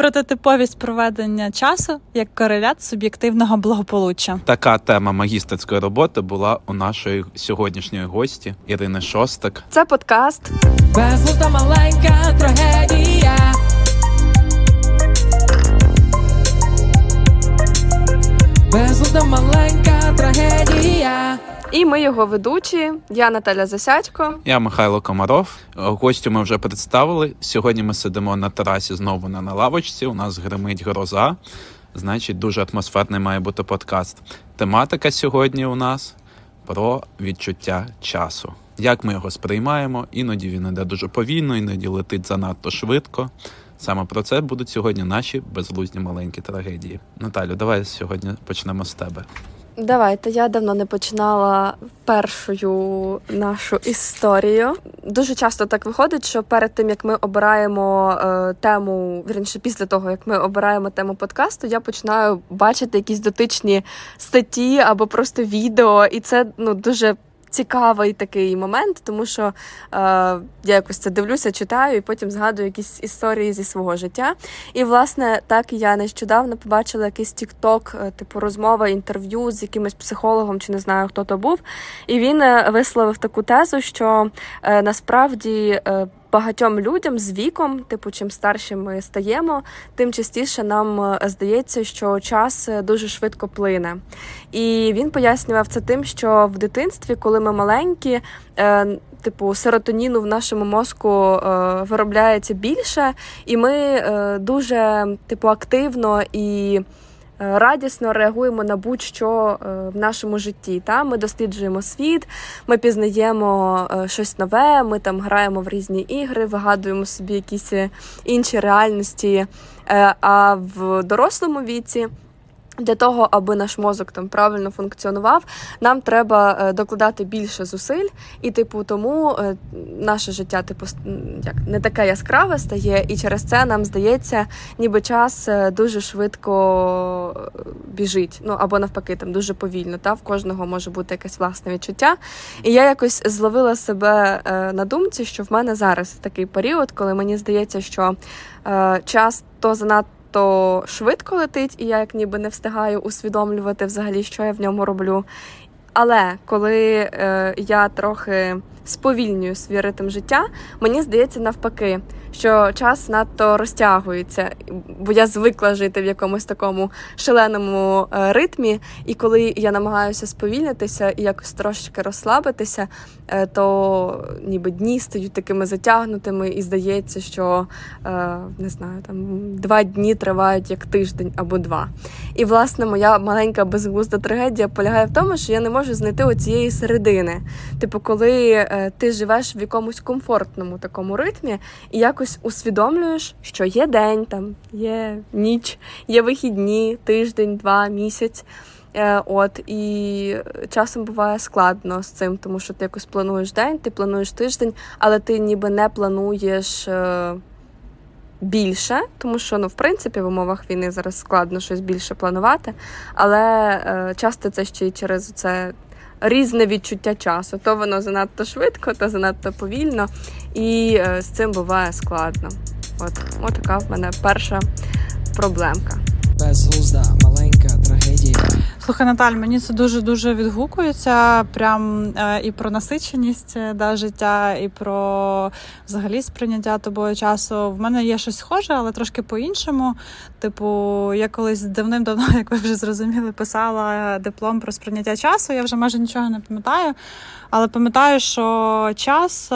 прототиповість проведення часу як корелят суб'єктивного благополуччя. Така тема магістерської роботи була у нашої сьогоднішньої гості Ірини Шостак. Це подкаст. Безлута маленька трагедія. Безлута маленька трагедія. І ми його ведучі. Я Наталя Засядько. Я Михайло Комаров. Гостю ми вже представили. Сьогодні ми сидимо на терасі знову на на лавочці. У нас гримить гроза. Значить, дуже атмосферний має бути подкаст. Тематика сьогодні у нас про відчуття часу. Як ми його сприймаємо? Іноді він іде дуже повільно, іноді летить занадто швидко. Саме про це будуть сьогодні наші безглузді маленькі трагедії. Наталю, давай сьогодні почнемо з тебе. Давайте я давно не починала першою нашу історію. Дуже часто так виходить, що перед тим як ми обираємо е, тему, вірніше, після того як ми обираємо тему подкасту, я починаю бачити якісь дотичні статті або просто відео, і це ну дуже цікавий такий момент, тому що е, я якось це дивлюся, читаю і потім згадую якісь історії зі свого життя. І, власне, так я нещодавно побачила якийсь тікток, е, типу розмова, інтерв'ю з якимось психологом, чи не знаю, хто то був. І він е, висловив таку тезу, що е, насправді. Е, Багатьом людям з віком, типу, чим старше ми стаємо, тим частіше нам е, здається, що час е, дуже швидко плине. І він пояснював це тим, що в дитинстві, коли ми маленькі, е, типу серотоніну в нашому мозку виробляється більше, і ми дуже типу активно і. Е, радісно реагуємо на будь-що е, в нашому житті. Та? Ми досліджуємо світ, ми пізнаємо е, щось нове, ми там граємо в різні ігри, вигадуємо собі якісь інші реальності. А в дорослому віці. Для того, аби наш мозок там правильно функціонував, нам треба е, докладати більше зусиль, і, типу, тому е, наше життя, типу, як не таке яскраве стає, і через це нам здається, ніби час е, дуже швидко біжить. Ну або навпаки, там дуже повільно. Та в кожного може бути якесь власне відчуття. І я якось зловила себе на думці, що в мене зараз такий період, коли мені здається, що час то занадто то швидко летить, і я як ніби не встигаю усвідомлювати взагалі, що я в ньому роблю. Але коли е, я трохи сповільнюю свій ритм життя, мені здається навпаки, що час надто розтягується, бо я звикла жити в якомусь такому шаленому е, ритмі. І коли я намагаюся сповільнитися і якось трошечки розслабитися, е, то ніби дні стають такими затягнутими, і здається, що е, не знаю, там два дні тривають як тиждень або два. І власне моя маленька безглузда трагедія полягає в тому, що я не можу знайти оцієї середини. Типу, коли ти живеш в якомусь комфортному такому ритмі, і якось усвідомлюєш, що є день, там є ніч, є вихідні, тиждень, два, місяць. Е, от і часом буває складно з цим, тому що ти якось плануєш день, ти плануєш тиждень, але ти ніби не плануєш е, більше, тому що ну, в принципі в умовах війни зараз складно щось більше планувати. Але е, часто це ще й через це різне відчуття часу. То воно занадто швидко, то занадто повільно, і е, з цим буває складно. От, от така в мене перша проблемка. Безглузда. Слухай, Наталь, мені це дуже дуже відгукується. Прям е, і про насиченість е, да, життя, і про взагалі сприйняття тобою часу. В мене є щось схоже, але трошки по-іншому. Типу, я колись давним-давно, як ви вже зрозуміли, писала диплом про сприйняття часу. Я вже майже нічого не пам'ятаю, але пам'ятаю, що час.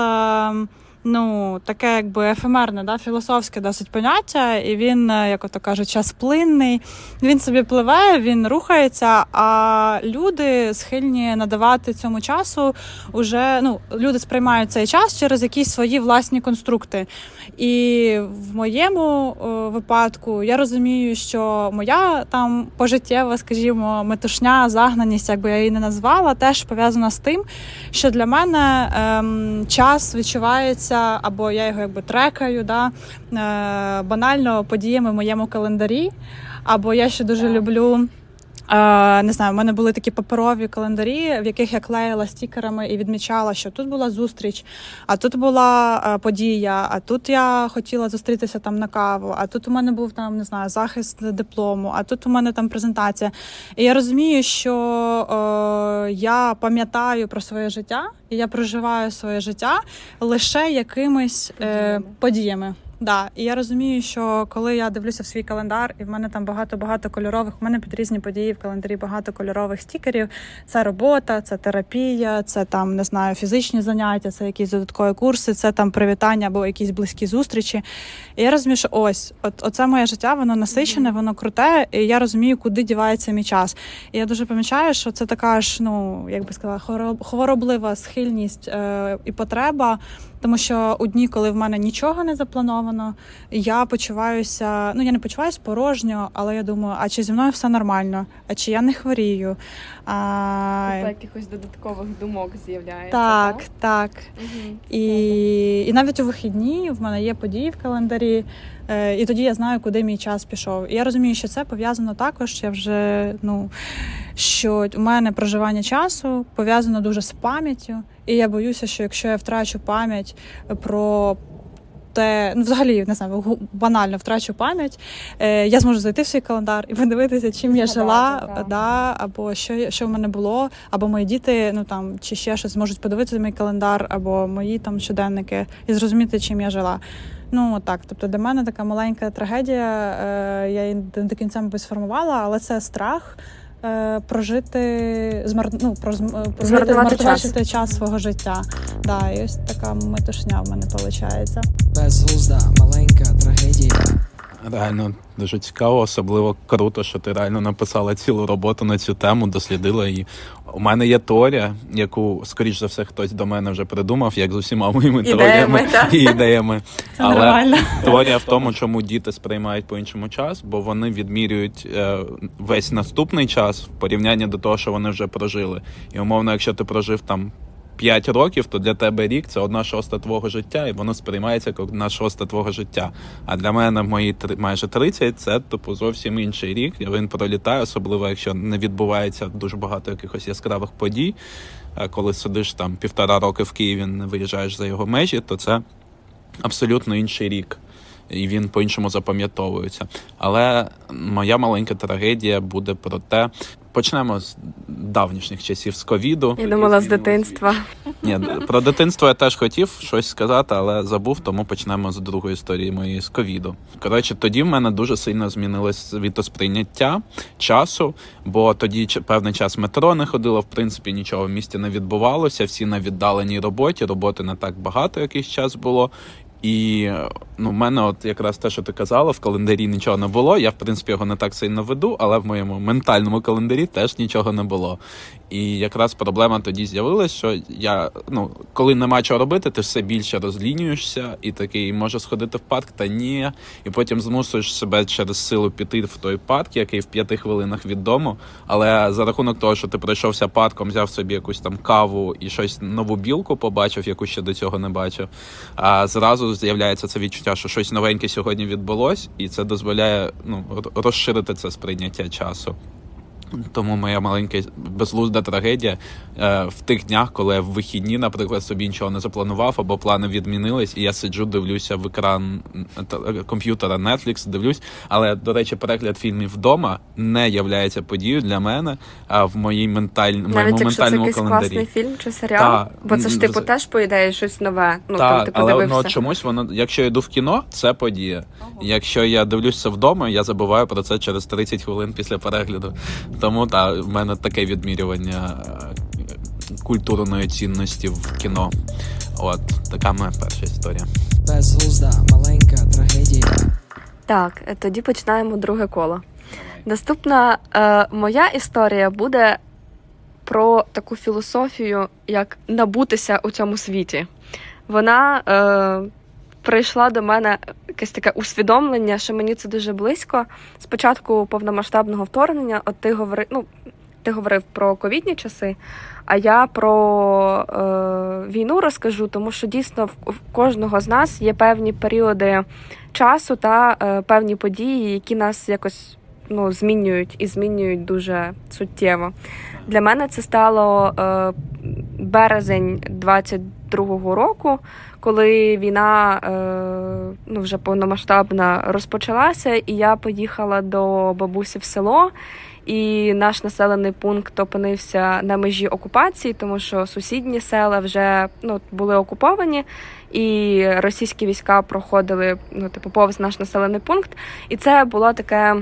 Е, ну, таке якби ефемерне, да, філософське досить поняття, і він, е, як ото кажуть, часплинний. Він собі пливе, він рухається, а люди схильні надавати цьому часу уже ну, люди сприймають цей час через якісь свої власні конструкти. І в моєму о, випадку я розумію, що моя там пожиттєва, скажімо, метушня, загнаність, як би я її не назвала, теж пов'язана з тим, що для мене ем, час відчувається дивлюся, або я його якби трекаю, да, е, банально подіями в моєму календарі. Або я ще дуже люблю не знаю, в мене були такі паперові календарі, в яких я клеїла стікерами і відмічала, що тут була зустріч, а тут була е, подія, а тут я хотіла зустрітися там на каву, а тут у мене був там не знаю захист диплому, а тут у мене там презентація. І я розумію, що е, я пам'ятаю про своє життя, і я проживаю своє життя лише якимись е, подіями. Да, і я розумію, що коли я дивлюся в свій календар, і в мене там багато-багато кольорових, в мене під різні події в календарі багато кольорових стікерів. Це робота, це терапія, це там не знаю, фізичні заняття, це якісь додаткові курси, це там привітання або якісь близькі зустрічі. І я розумію, що ось от оце моє життя, воно насичене, воно круте, і я розумію, куди дівається мій час. І я дуже помічаю, що це така ж, ну як би сказала, хороб- хвороблива схильність е, і потреба. Тому що у дні, коли в мене нічого не заплановано, я почуваюся. Ну я не почуваюся порожньо, але я думаю, а чи зі мною все нормально? А чи я не хворію? А... Тобто якихось додаткових думок з'являється. Так, так. Угу. І, і навіть у вихідні в мене є події в календарі, і тоді я знаю, куди мій час пішов. І я розумію, що це пов'язано також. Я вже ну що у мене проживання часу пов'язано дуже з пам'яттю, і я боюся, що якщо я втрачу пам'ять про. Те, ну взагалі не знаю, банально втрачу пам'ять. Е, я зможу зайти в свій календар і подивитися, чим я жила, да, або що, що в мене було, або мої діти, ну там чи ще щось зможуть подивитися мій календар, або мої там щоденники, і зрозуміти, чим я жила. Ну так, тобто для мене така маленька трагедія. Е, я її не до кінця мабуть сформувала, але це страх. е, Прожити змар... ну, про прожити Змарнувати час. змарнувати час свого життя. Да, і ось така метушня в мене виходить. Безглузда, маленька трагедія. Реально дуже цікаво, особливо круто, що ти реально написала цілу роботу на цю тему, дослідила її. У мене є теорія, яку, скоріш за все, хтось до мене вже придумав, як з усіма моїми теоріями і ідеями. Це Але нормально. теорія в тому, чому діти сприймають по-іншому час, бо вони відмірюють е, весь наступний час в порівнянні до того, що вони вже прожили. І умовно, якщо ти прожив там. 5 років, то для тебе рік це одна шоста твого життя, і воно сприймається як одна шоста твого життя. А для мене мої три- майже 30 це типу зовсім інший рік. Він пролітає, особливо якщо не відбувається дуже багато якихось яскравих подій. Коли сидиш там півтора роки в Києві, не виїжджаєш за його межі, то це абсолютно інший рік. І він по-іншому запам'ятовується. Але моя маленька трагедія буде про те. Почнемо з давнішніх часів з ковіду. Я думала з дитинства. Ні, про дитинство я теж хотів щось сказати, але забув, тому почнемо з другої історії моєї з ковіду. Коротше, тоді в мене дуже сильно змінилось світосприйняття часу, бо тоді певний час метро не ходило, в принципі, нічого в місті не відбувалося. Всі на віддаленій роботі, роботи не так багато якийсь час було. І ну, в мене, от якраз те, що ти казала, в календарі нічого не було. Я, в принципі, його не так сильно веду, але в моєму ментальному календарі теж нічого не було. І якраз проблема тоді з'явилася, що я, ну, коли нема чого робити, ти все більше розлінюєшся і такий може сходити в парк, та ні. І потім змусуєш себе через силу піти в той парк, який в п'яти хвилинах від дому. Але за рахунок того, що ти пройшовся парком, взяв собі якусь там каву і щось нову білку побачив, яку ще до цього не бачив. А зразу з'являється це відчуття, що щось новеньке сьогодні відбулось, і це дозволяє ну, розширити це сприйняття часу. Тому моя маленька безглузда трагедія е, в тих днях, коли я в вихідні, наприклад, собі нічого не запланував або плани відмінились, і я сиджу, дивлюся в екран е, е, комп'ютера Netflix, дивлюсь. Але до речі, перегляд фільмів вдома не являється подією для мене, а в моїй менталь... моєму Навіть якщо це ментальному якийсь календарі. класний фільм чи серіал, Та, бо це ж типу з- теж по ідеї щось нове. Ну так, там ти але ну, подивився. от чомусь воно, якщо я йду в кіно, це подія. Якщо я дивлюся вдома, я забуваю про це через 30 хвилин після перегляду. Тому так, в мене таке відмірювання е, культурної цінності в кіно. От така моя перша історія. Безглузда, маленька трагедія. Так, тоді починаємо друге коло. Наступна е, моя історія буде про таку філософію, як набутися у цьому світі. Вона е, прийшла до мене якесь таке усвідомлення, що мені це дуже близько. Спочатку повномасштабного вторгнення, от ти говорив, ну, ти говорив про ковідні часи, а я про е, війну розкажу, тому що дійсно в кожного з нас є певні періоди часу та е, певні події, які нас якось ну, змінюють і змінюють дуже суттєво. Для мене це стало е, березень 22-го року, коли війна е, ну, вже повномасштабна розпочалася, і я поїхала до бабусі в село. І наш населений пункт опинився на межі окупації, тому що сусідні села вже ну, були окуповані, і російські війська проходили ну, типу, повз наш населений пункт. І це було таке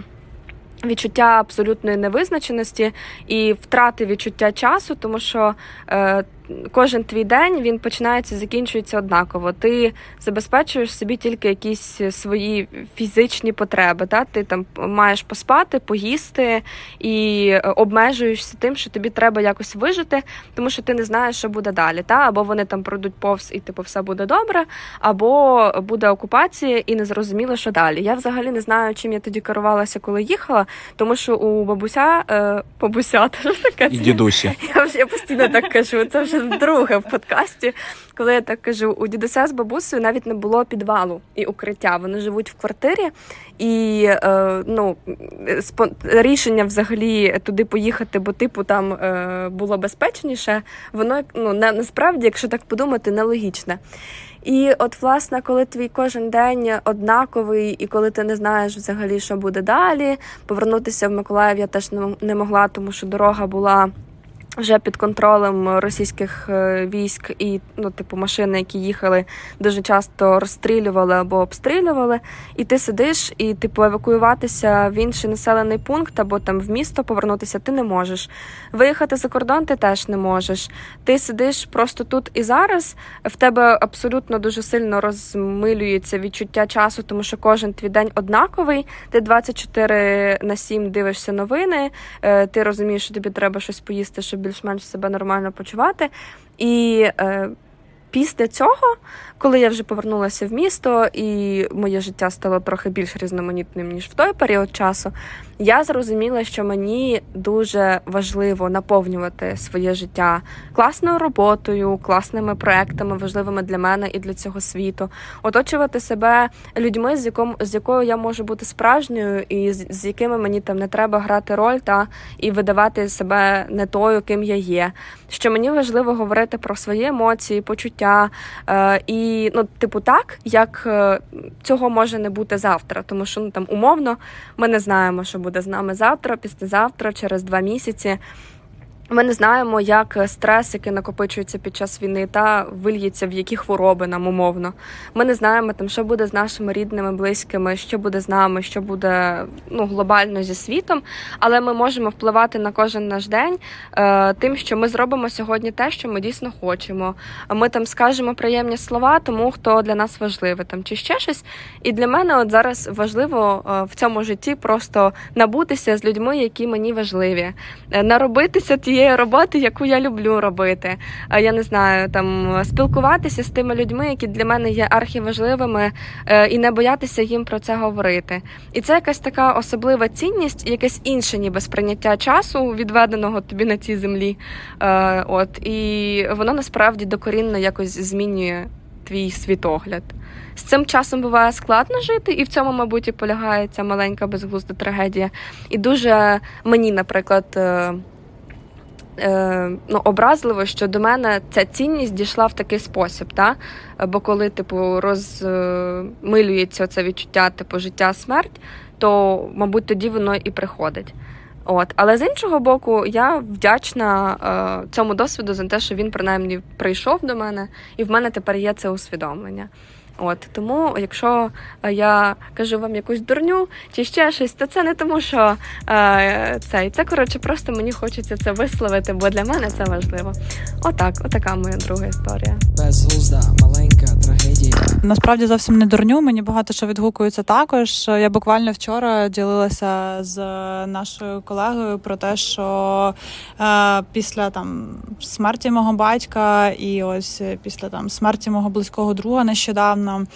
відчуття абсолютної невизначеності і втрати відчуття часу, тому що е, кожен твій день він починається і закінчується однаково. Ти забезпечуєш собі тільки якісь свої фізичні потреби. Та? Ти там маєш поспати, поїсти і обмежуєшся тим, що тобі треба якось вижити, тому що ти не знаєш, що буде далі. Та? Або вони там пройдуть повз і типу все буде добре, або буде окупація і не зрозуміло, що далі. Я взагалі не знаю, чим я тоді керувалася, коли їхала, тому що у бабуся е, бабуся, теж така І дідусі. я я постійно так кажу. Це вже вдруге в подкасті. Коли я так кажу, у дідуся з бабусею навіть не було підвалу і укриття. Вони живуть в квартирі, і е, ну рішення взагалі туди поїхати, бо типу там е, було безпечніше. Воно ну на, насправді, якщо так подумати, нелогічне. І от, власне, коли твій кожен день однаковий, і коли ти не знаєш взагалі, що буде далі, повернутися в Миколаїв я теж не могла, тому що дорога була. Вже під контролем російських е, військ і ну, типу, машини, які їхали, дуже часто розстрілювали або обстрілювали. І ти сидиш, і типу евакуюватися в інший населений пункт або там в місто повернутися ти не можеш. Виїхати за кордон ти теж не можеш. Ти сидиш просто тут і зараз. В тебе абсолютно дуже сильно розмилюється відчуття часу, тому що кожен твій день однаковий. Ти 24 на 7 дивишся новини. Е, ти розумієш, що тобі треба щось поїсти, щоб більш-менш себе нормально почувати. І е, після цього, коли я вже повернулася в місто, і моє життя стало трохи більш різноманітним, ніж в той період часу, я зрозуміла, що мені дуже важливо наповнювати своє життя класною роботою, класними проектами, важливими для мене і для цього світу, оточувати себе людьми, з яком з якою я можу бути справжньою, і з, з якими мені там не треба грати роль та і видавати себе не тою, ким я є. Що мені важливо говорити про свої емоції, почуття е, і ну, типу, так як е, цього може не бути завтра, тому що ну там умовно ми не знаємо, що буде з нами завтра, післязавтра, через два місяці. Ми не знаємо, як стрес, який накопичується під час війни, та вильється в які хвороби нам умовно. Ми не знаємо, там, що буде з нашими рідними, близькими, що буде з нами, що буде ну, глобально зі світом. Але ми можемо впливати на кожен наш день е, тим, що ми зробимо сьогодні те, що ми дійсно хочемо. Ми там скажемо приємні слова, тому хто для нас важливий, там чи ще щось. І для мене от зараз важливо е, в цьому житті просто набутися з людьми, які мені важливі, е, наробитися тієї тієї роботи, яку я люблю робити. Я не знаю, там спілкуватися з тими людьми, які для мене є архіважливими, е, і не боятися їм про це говорити. І це якась така особлива цінність, якесь інше, ніби сприйняття часу, відведеного тобі на цій землі. Е, от і воно насправді докорінно якось змінює твій світогляд. З цим часом буває складно жити, і в цьому, мабуть, і полягає ця маленька безглузда трагедія. І дуже мені, наприклад, е, ну, образливо, що до мене ця цінність дійшла в такий спосіб. Та? Бо коли типу, розмилюється це відчуття типу, життя смерть, то, мабуть, тоді воно і приходить. От, але з іншого боку, я вдячна е, цьому досвіду за те, що він принаймні прийшов до мене, і в мене тепер є це усвідомлення. От тому, якщо е, я кажу вам якусь дурню чи ще щось, то це не тому, що е, це це коротше, просто мені хочеться це висловити, бо для мене це важливо. Отак, отака моя друга історія. Безглузда, маленька трагедія. Насправді зовсім не дурню. Мені багато що відгукується також. Я буквально вчора ділилася з нашою колегою про те, що е, після там смерті мого батька, і ось після там смерті мого близького друга нещодавно. Е,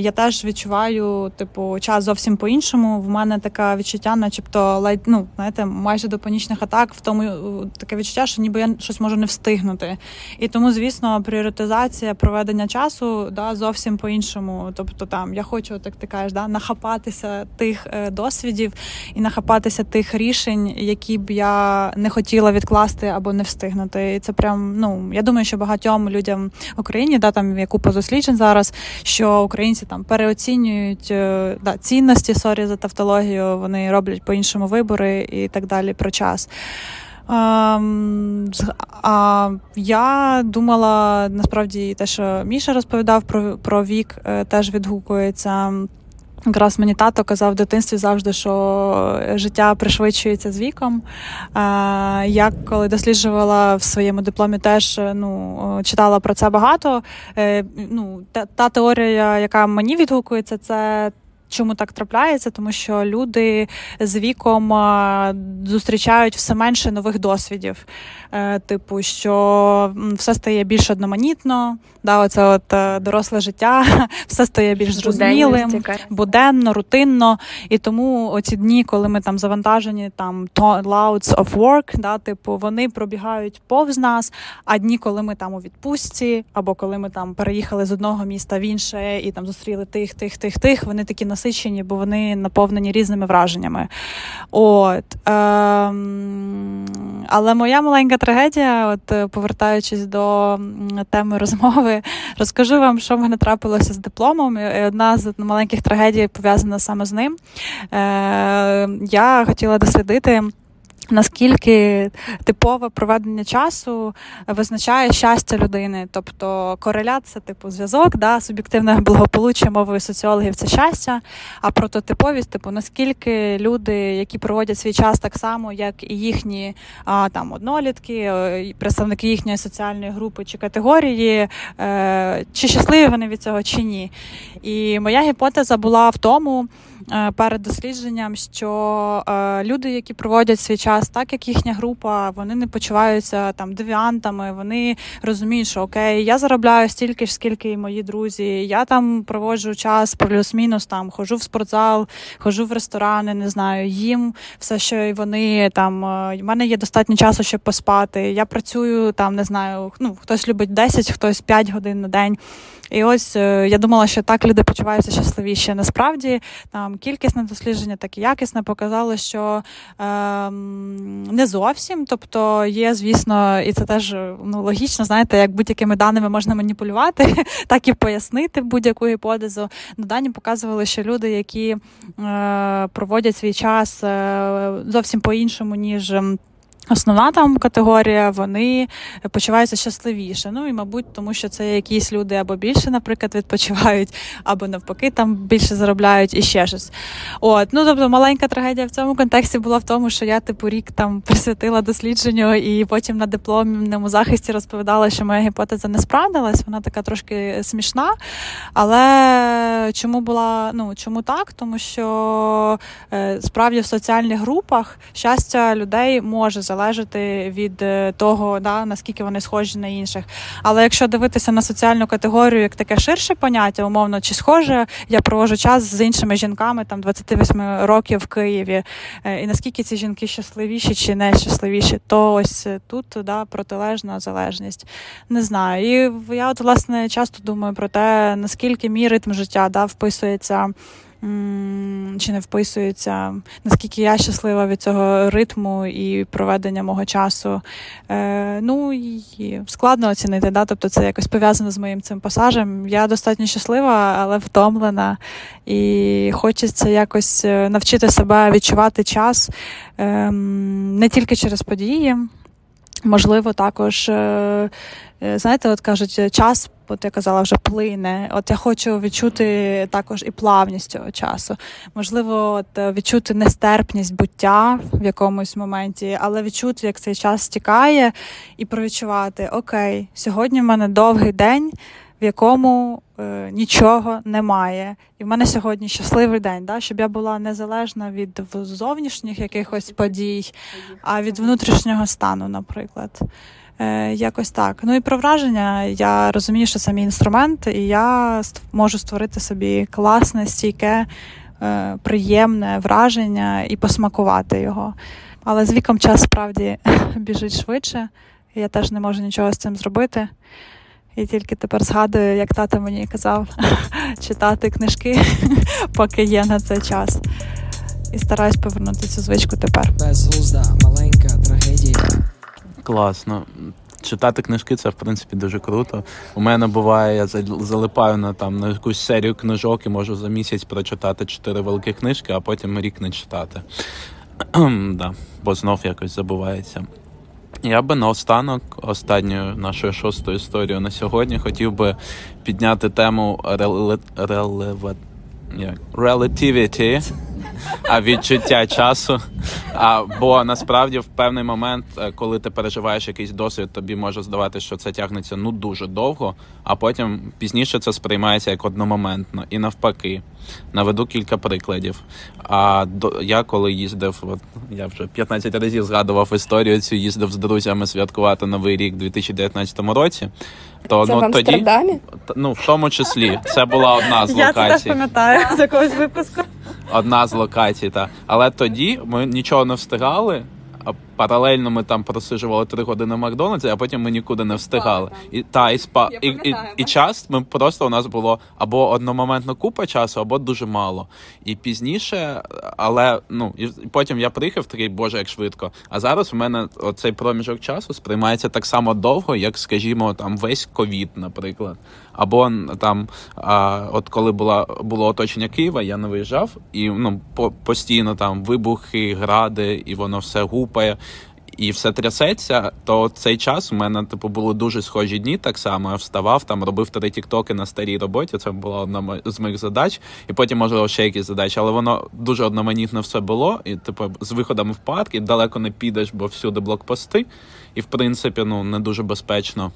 я теж відчуваю, типу, час зовсім по-іншому. В мене таке відчуття, начебто, ледь, ну, знаєте, майже до панічних атак, в тому е, таке відчуття, що ніби я щось можу не встигнути. І тому, звісно, пріоритизація проведення часу да, зовсім по-іншому. Тобто, там я хочу, так ти кажеш, да, нахапатися тих е, досвідів і нахапатися тих рішень, які б я не хотіла відкласти або не встигнути. І це прям, ну я думаю, що багатьом людям в Україні, да, там є купа досліджень зараз, що українці там переоцінюють е, да, цінності sorry за тавтологію, вони роблять по-іншому вибори і так далі про час. Ем, а я думала насправді те, що Міша розповідав про про вік, е, теж відгукується. Якраз мені тато казав в дитинстві завжди, що життя пришвидшується з віком. Я коли досліджувала в своєму дипломі, теж ну, читала про це багато. Е, ну, Та, та теорія, яка мені відгукується, це Чому так трапляється? Тому що люди з віком зустрічають все менше нових досвідів. Е, типу, що все стає більш одноманітно, да, оце от е, доросле життя, все стає більш зрозумілим, буденно, рутинно. І тому оці дні, коли ми там завантажені, там louds of work, да, типу, вони пробігають повз нас. А дні, коли ми там у відпустці, або коли ми там переїхали з одного міста в інше і там зустріли тих, тих, тих, тих, вони такі насичені, бо вони наповнені різними враженнями. От. Ем, Але моя маленька трагедія, от е, повертаючись до теми розмови, розкажу вам, що в мене трапилося з дипломом. Одна з маленьких трагедій пов'язана саме з ним. Е, Я хотіла дослідити. Наскільки типове проведення часу визначає щастя людини, тобто кореляція, типу зв'язок, да, суб'єктивне благополуччя мовою соціологів це щастя, а прототиповість, типу, наскільки люди, які проводять свій час так само, як і їхні а, там однолітки, е, представники їхньої соціальної групи чи категорії, е, чи щасливі вони від цього, чи ні. І моя гіпотеза була в тому. Е, перед дослідженням, що е, люди, які проводять свій час, так як їхня група, вони не почуваються там девіантами, вони розуміють, що окей, я заробляю стільки ж, скільки і мої друзі. Я там проводжу час плюс-мінус, там хожу в спортзал, хожу в ресторани, не знаю, їм все, що і вони там. У е, мене є достатньо часу, щоб поспати. Я працюю там, не знаю, ну хтось любить 10, хтось 5 годин на день. І ось е, я думала, що так люди почуваються щасливіше. Насправді там кількісне дослідження, так і якісне показало, що е, не зовсім. Тобто є, звісно, і це теж ну, логічно, знаєте, як будь-якими даними можна маніпулювати, так і пояснити будь-яку гіпотезу. Но дані показували, що люди, які е, проводять свій час е, зовсім по-іншому, ніж. Основна там категорія, вони почуваються щасливіше. Ну і, мабуть, тому що це якісь люди або більше, наприклад, відпочивають, або навпаки, там більше заробляють і ще щось. От, ну тобто, маленька трагедія в цьому контексті була в тому, що я типу рік там присвятила дослідженню, і потім на дипломному захисті розповідала, що моя гіпотеза не справдилась. Вона така трошки смішна. Але чому була, ну чому так? Тому що е, справді в соціальних групах щастя людей може залежати залежати від е, того, да, наскільки вони схожі на інших. Але якщо дивитися на соціальну категорію, як таке ширше поняття, умовно, чи схоже, я провожу час з іншими жінками там 28 років в Києві, е, і наскільки ці жінки щасливіші чи не щасливіші, то ось тут да, протилежна залежність. Не знаю. І я от власне часто думаю про те, наскільки мій ритм життя да, вписується чи не вписується, наскільки я щаслива від цього ритму і проведення мого часу. Е, Ну і складно оцінити, да? тобто це якось пов'язано з моїм цим пасажем. Я достатньо щаслива, але втомлена, і хочеться якось е, навчити себе відчувати час е, не тільки через події. Можливо, також, е, е, знаєте, от кажуть, час от я казала, вже плине. От я хочу відчути також і плавність цього часу. Можливо, от е, відчути нестерпність буття в якомусь моменті, але відчути, як цей час стікає, і провідчувати: Окей, сьогодні в мене довгий день. В якому е, нічого немає, і в мене сьогодні щасливий день, да? щоб я була незалежна від зовнішніх якихось подій, а від внутрішнього стану, наприклад. Е, Якось так. Ну і про враження. Я розумію, що це мій інструмент, і я можу створити собі класне, стійке, е, приємне враження і посмакувати його. Але з віком час справді біжить швидше. Я теж не можу нічого з цим зробити. І тільки тепер згадую, як тато мені казав читати книжки, поки є на це час. І стараюсь повернути цю звичку тепер. Безглузда, маленька трагедія. Класно. Читати книжки це в принципі дуже круто. У мене буває, я зал- залипаю на там на якусь серію книжок і можу за місяць прочитати чотири великі книжки, а потім рік не читати. да, бо знов якось забувається. Я би наостанок, останньою нашою шостою історією на сьогодні, хотів би підняти тему реле... реле... relativity, відчуття часу. А, бо насправді в певний момент, е, коли ти переживаєш якийсь досвід, тобі може здаватися, що це тягнеться ну дуже довго, а потім пізніше це сприймається як одномоментно. І навпаки, наведу кілька прикладів. А до я коли їздив, от я вже 15 разів згадував історію цю, їздив з друзями святкувати новий рік у 2019 році. То Це ну в тоді ну в тому числі це була одна з Я це теж локацій. пам'ятаю з якогось випуску. Одна з локацій, та але тоді ми нічого не встигали. Паралельно ми там просижували три години в Макдональдсі, а потім ми нікуди не встигали. І та і спа і, і, і час ми просто у нас було або одномоментно купа часу, або дуже мало. І пізніше, але ну і і потім я приїхав такий, боже, як швидко. А зараз в мене оцей проміжок часу сприймається так само довго, як, скажімо, там весь ковід, наприклад. Або там, а, от коли була було оточення Києва, я не виїжджав, і ну по, постійно там вибухи, гради, і воно все гупає. І все трясеться, то цей час у мене типу були дуже схожі дні. Так само я вставав там, робив три тіктоки на старій роботі. Це була одна з моїх задач, і потім можливо ще якісь задачі. Але воно дуже одноманітно все було. І типу з виходами в парк і далеко не підеш, бо всюди блокпости. І в принципі, ну не дуже безпечно.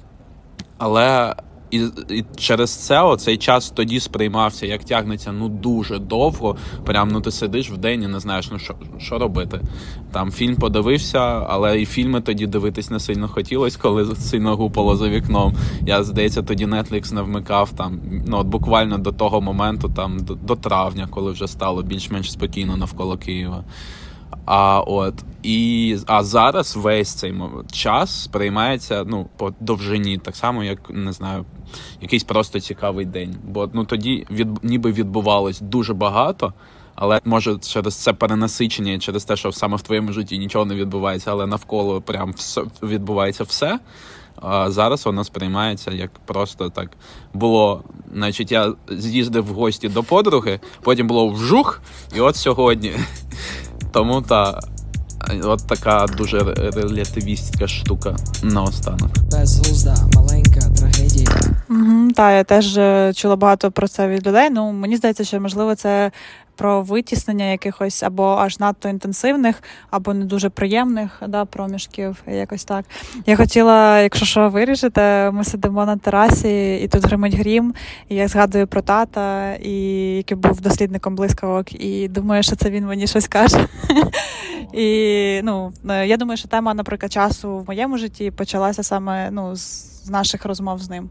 Але і, і через це оцей час тоді сприймався, як тягнеться ну дуже довго. Прям ну ти сидиш в день і не знаєш, ну що, що робити. Там фільм подивився, але і фільми тоді дивитись не сильно хотілося, коли сильно гупало за вікном. Я здається, тоді Netflix не вмикав там. Ну от буквально до того моменту, там до, до травня, коли вже стало більш-менш спокійно навколо Києва. А от і а зараз весь цей час сприймається ну по довжині, так само, як не знаю, якийсь просто цікавий день. Бо ну тоді від ніби відбувалось дуже багато, але може через це перенасичення, через те, що саме в твоєму житті нічого не відбувається, але навколо прям все відбувається все. А зараз воно сприймається як просто так було. Значить, я з'їздив в гості до подруги, потім було вжух, і от сьогодні. Тому та от така дуже релятивістська штука наостанок. Безглузда, маленька трагедія. Угу, та я теж е, чула багато про це від людей. Ну мені здається, що можливо це про витіснення якихось або аж надто інтенсивних, або не дуже приємних да, проміжків. Якось так. Я хотіла, якщо що вирішите, ми сидимо на терасі, і тут гримить грім. І я згадую про тата, і який був дослідником блискавок, і думаю, що це він мені щось каже. І ну, е, я думаю, що тема, наприклад, часу в моєму житті почалася саме ну, з наших розмов з ним.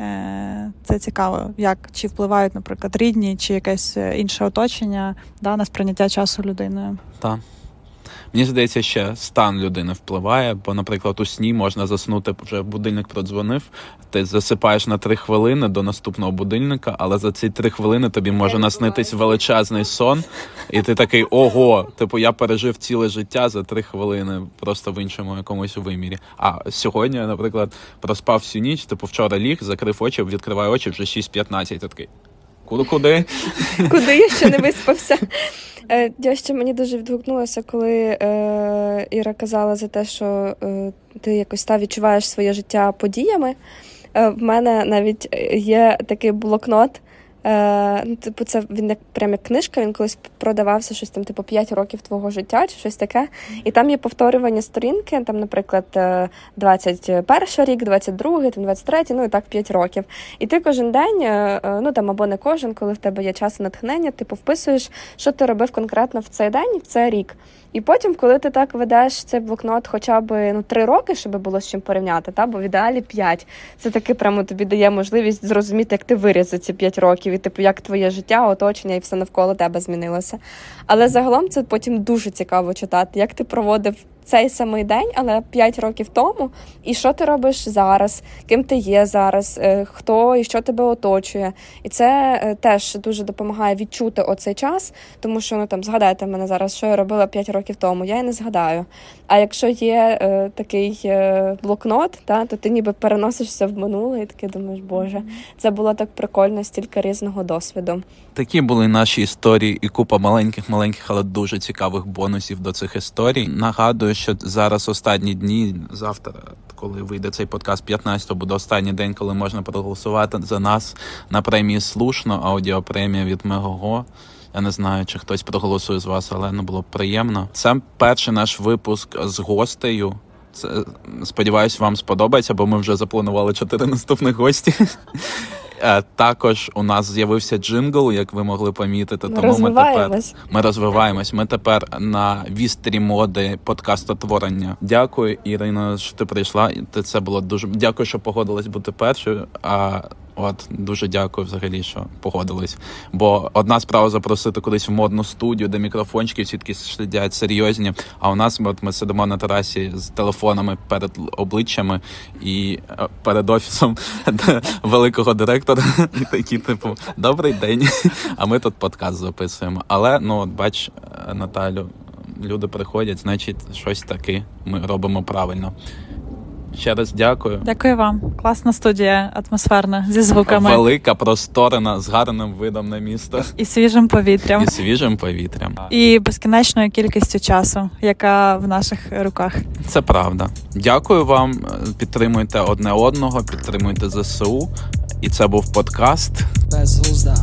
Е, Це цікаво, як чи впливають, наприклад, рідні, чи якесь е, інше оточення да, на сприйняття часу людиною. Та. Мені здається, ще стан людини впливає, бо, наприклад, у сні можна заснути, вже будильник продзвонив, ти засипаєш на три хвилини до наступного будильника, але за ці три хвилини тобі може наснитись величезний сон, і ти такий ого, типу, я пережив ціле життя за три хвилини, просто в іншому якомусь вимірі. А сьогодні, наприклад, проспав всю ніч, типу вчора ліг, закрив очі, відкриваю очі вже 6.15, я такий. Куди куди? Куди я ще не виспався? Е, Я ще мені дуже відгукнулося, коли е, Іра казала за те, що е, ти якось та відчуваєш своє життя подіями. Е, в мене навіть є такий блокнот. Е, ну, типу, це він як прям як книжка, він колись продавався щось там, типу, 5 років твого життя чи щось таке. І там є повторювання сторінки, там, наприклад, е, 21 рік, 22, там 23, ну і так 5 років. І ти кожен день, е, е, ну там або не кожен, коли в тебе є час і натхнення, ти вписуєш, що ти робив конкретно в цей день, в цей рік. І потім, коли ти так ведеш цей блокнот, хоча б ну три роки, щоб було з чим порівняти, та бо в ідеалі п'ять. Це таки прямо тобі дає можливість зрозуміти, як ти виріс за ці п'ять років, і типу, як твоє життя, оточення і все навколо тебе змінилося. Але загалом це потім дуже цікаво читати, як ти проводив цей самий день, але 5 років тому, і що ти робиш зараз, ким ти є зараз, е, хто і що тебе оточує. І це е, теж дуже допомагає відчути оцей час, тому що ну там згадайте мене зараз, що я робила 5 років тому. Я і не згадаю. А якщо є е, такий е, блокнот, та то ти ніби переносишся в минуле, і таки думаєш, боже, це було так прикольно, стільки різного досвіду. Такі були наші історії і купа маленьких, маленьких, але дуже цікавих бонусів до цих історій. Нагадую, що зараз останні дні, завтра, коли вийде цей подкаст, 15 буде останній день, коли можна проголосувати за нас на премії слушно, аудіопремія від Мегого. Я не знаю, чи хтось проголосує з вас, але ну було б приємно. Це перший наш випуск з гостею. Це сподіваюсь, вам сподобається, бо ми вже запланували чотири наступних гості. Е, Також у нас з'явився джингл, як ви могли помітити. Ми Тому ми тепер ми розвиваємось. Ми тепер на вістрі моди подкастотворення. Дякую, Ірина, що ти прийшла. Це було дуже дякую, що погодилась бути першою. А от дуже дякую взагалі, що погодились. Бо одна справа запросити кудись в модну студію, де мікрофончики всі такі сидять серйозні. А у нас от ми сидимо на терасі з телефонами перед обличчями і е, перед офісом великого директора. І такі, типу, добрий день. А ми тут подкаст записуємо. Але ну от бач, е, Наталю, люди приходять, значить, щось таке ми робимо правильно. Ще раз дякую. Дякую вам. Класна студія, атмосферна зі звуками Велика, просторена, з гарним видом на місто і свіжим повітрям, і свіжим повітрям. і безкінечною кількістю часу, яка в наших руках. Це правда. Дякую вам. Підтримуйте одне одного, підтримуйте ЗСУ. І це був подкаст. Безглузда,